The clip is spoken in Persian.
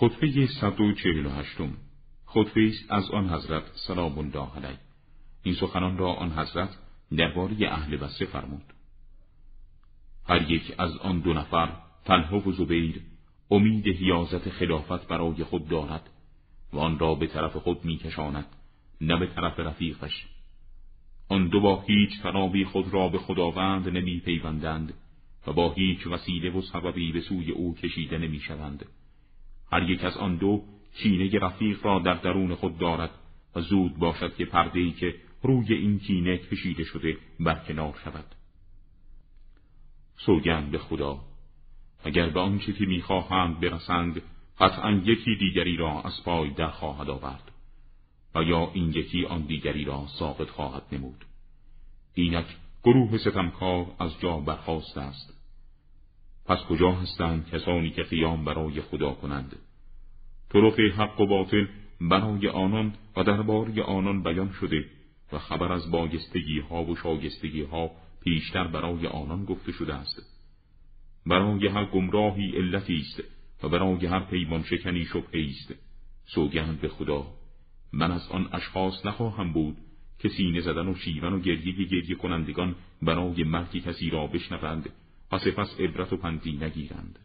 خطبه 148 خطبه است از آن حضرت سلام الله علیه. این سخنان را آن حضرت درباره اهل بسه فرمود. هر یک از آن دو نفر تنها و زبیر امید حیازت خلافت برای خود دارد و آن را به طرف خود میکشاند نه به طرف رفیقش. آن دو با هیچ تنابی خود را به خداوند نمی پیوندند و با هیچ وسیله و سببی به سوی او کشیده نمی شوند. هر یک از آن دو کینه رفیق را در درون خود دارد و زود باشد که پردهی که روی این کینه کشیده شده برکنار شود. سوگند به خدا اگر به آنچه که می‌خواهند برسند قطعا یکی دیگری را از پای در خواهد آورد و یا این یکی آن دیگری را ساقط خواهد نمود اینک گروه ستمکار از جا برخواست است پس کجا هستند کسانی که قیام برای خدا کنند؟ طرق حق و باطل برای آنان و درباره آنان بیان شده و خبر از باگستگی ها و شاگستگی ها پیشتر برای آنان گفته شده است. برای هر گمراهی علتی است و برای هر پیمان شکنی شبهه است. سوگند به خدا من از آن اشخاص نخواهم بود که سینه زدن و شیون و گریه گریه کنندگان برای مرگ کسی را بشنوند. و سپس عبرت و پندی نگیرند.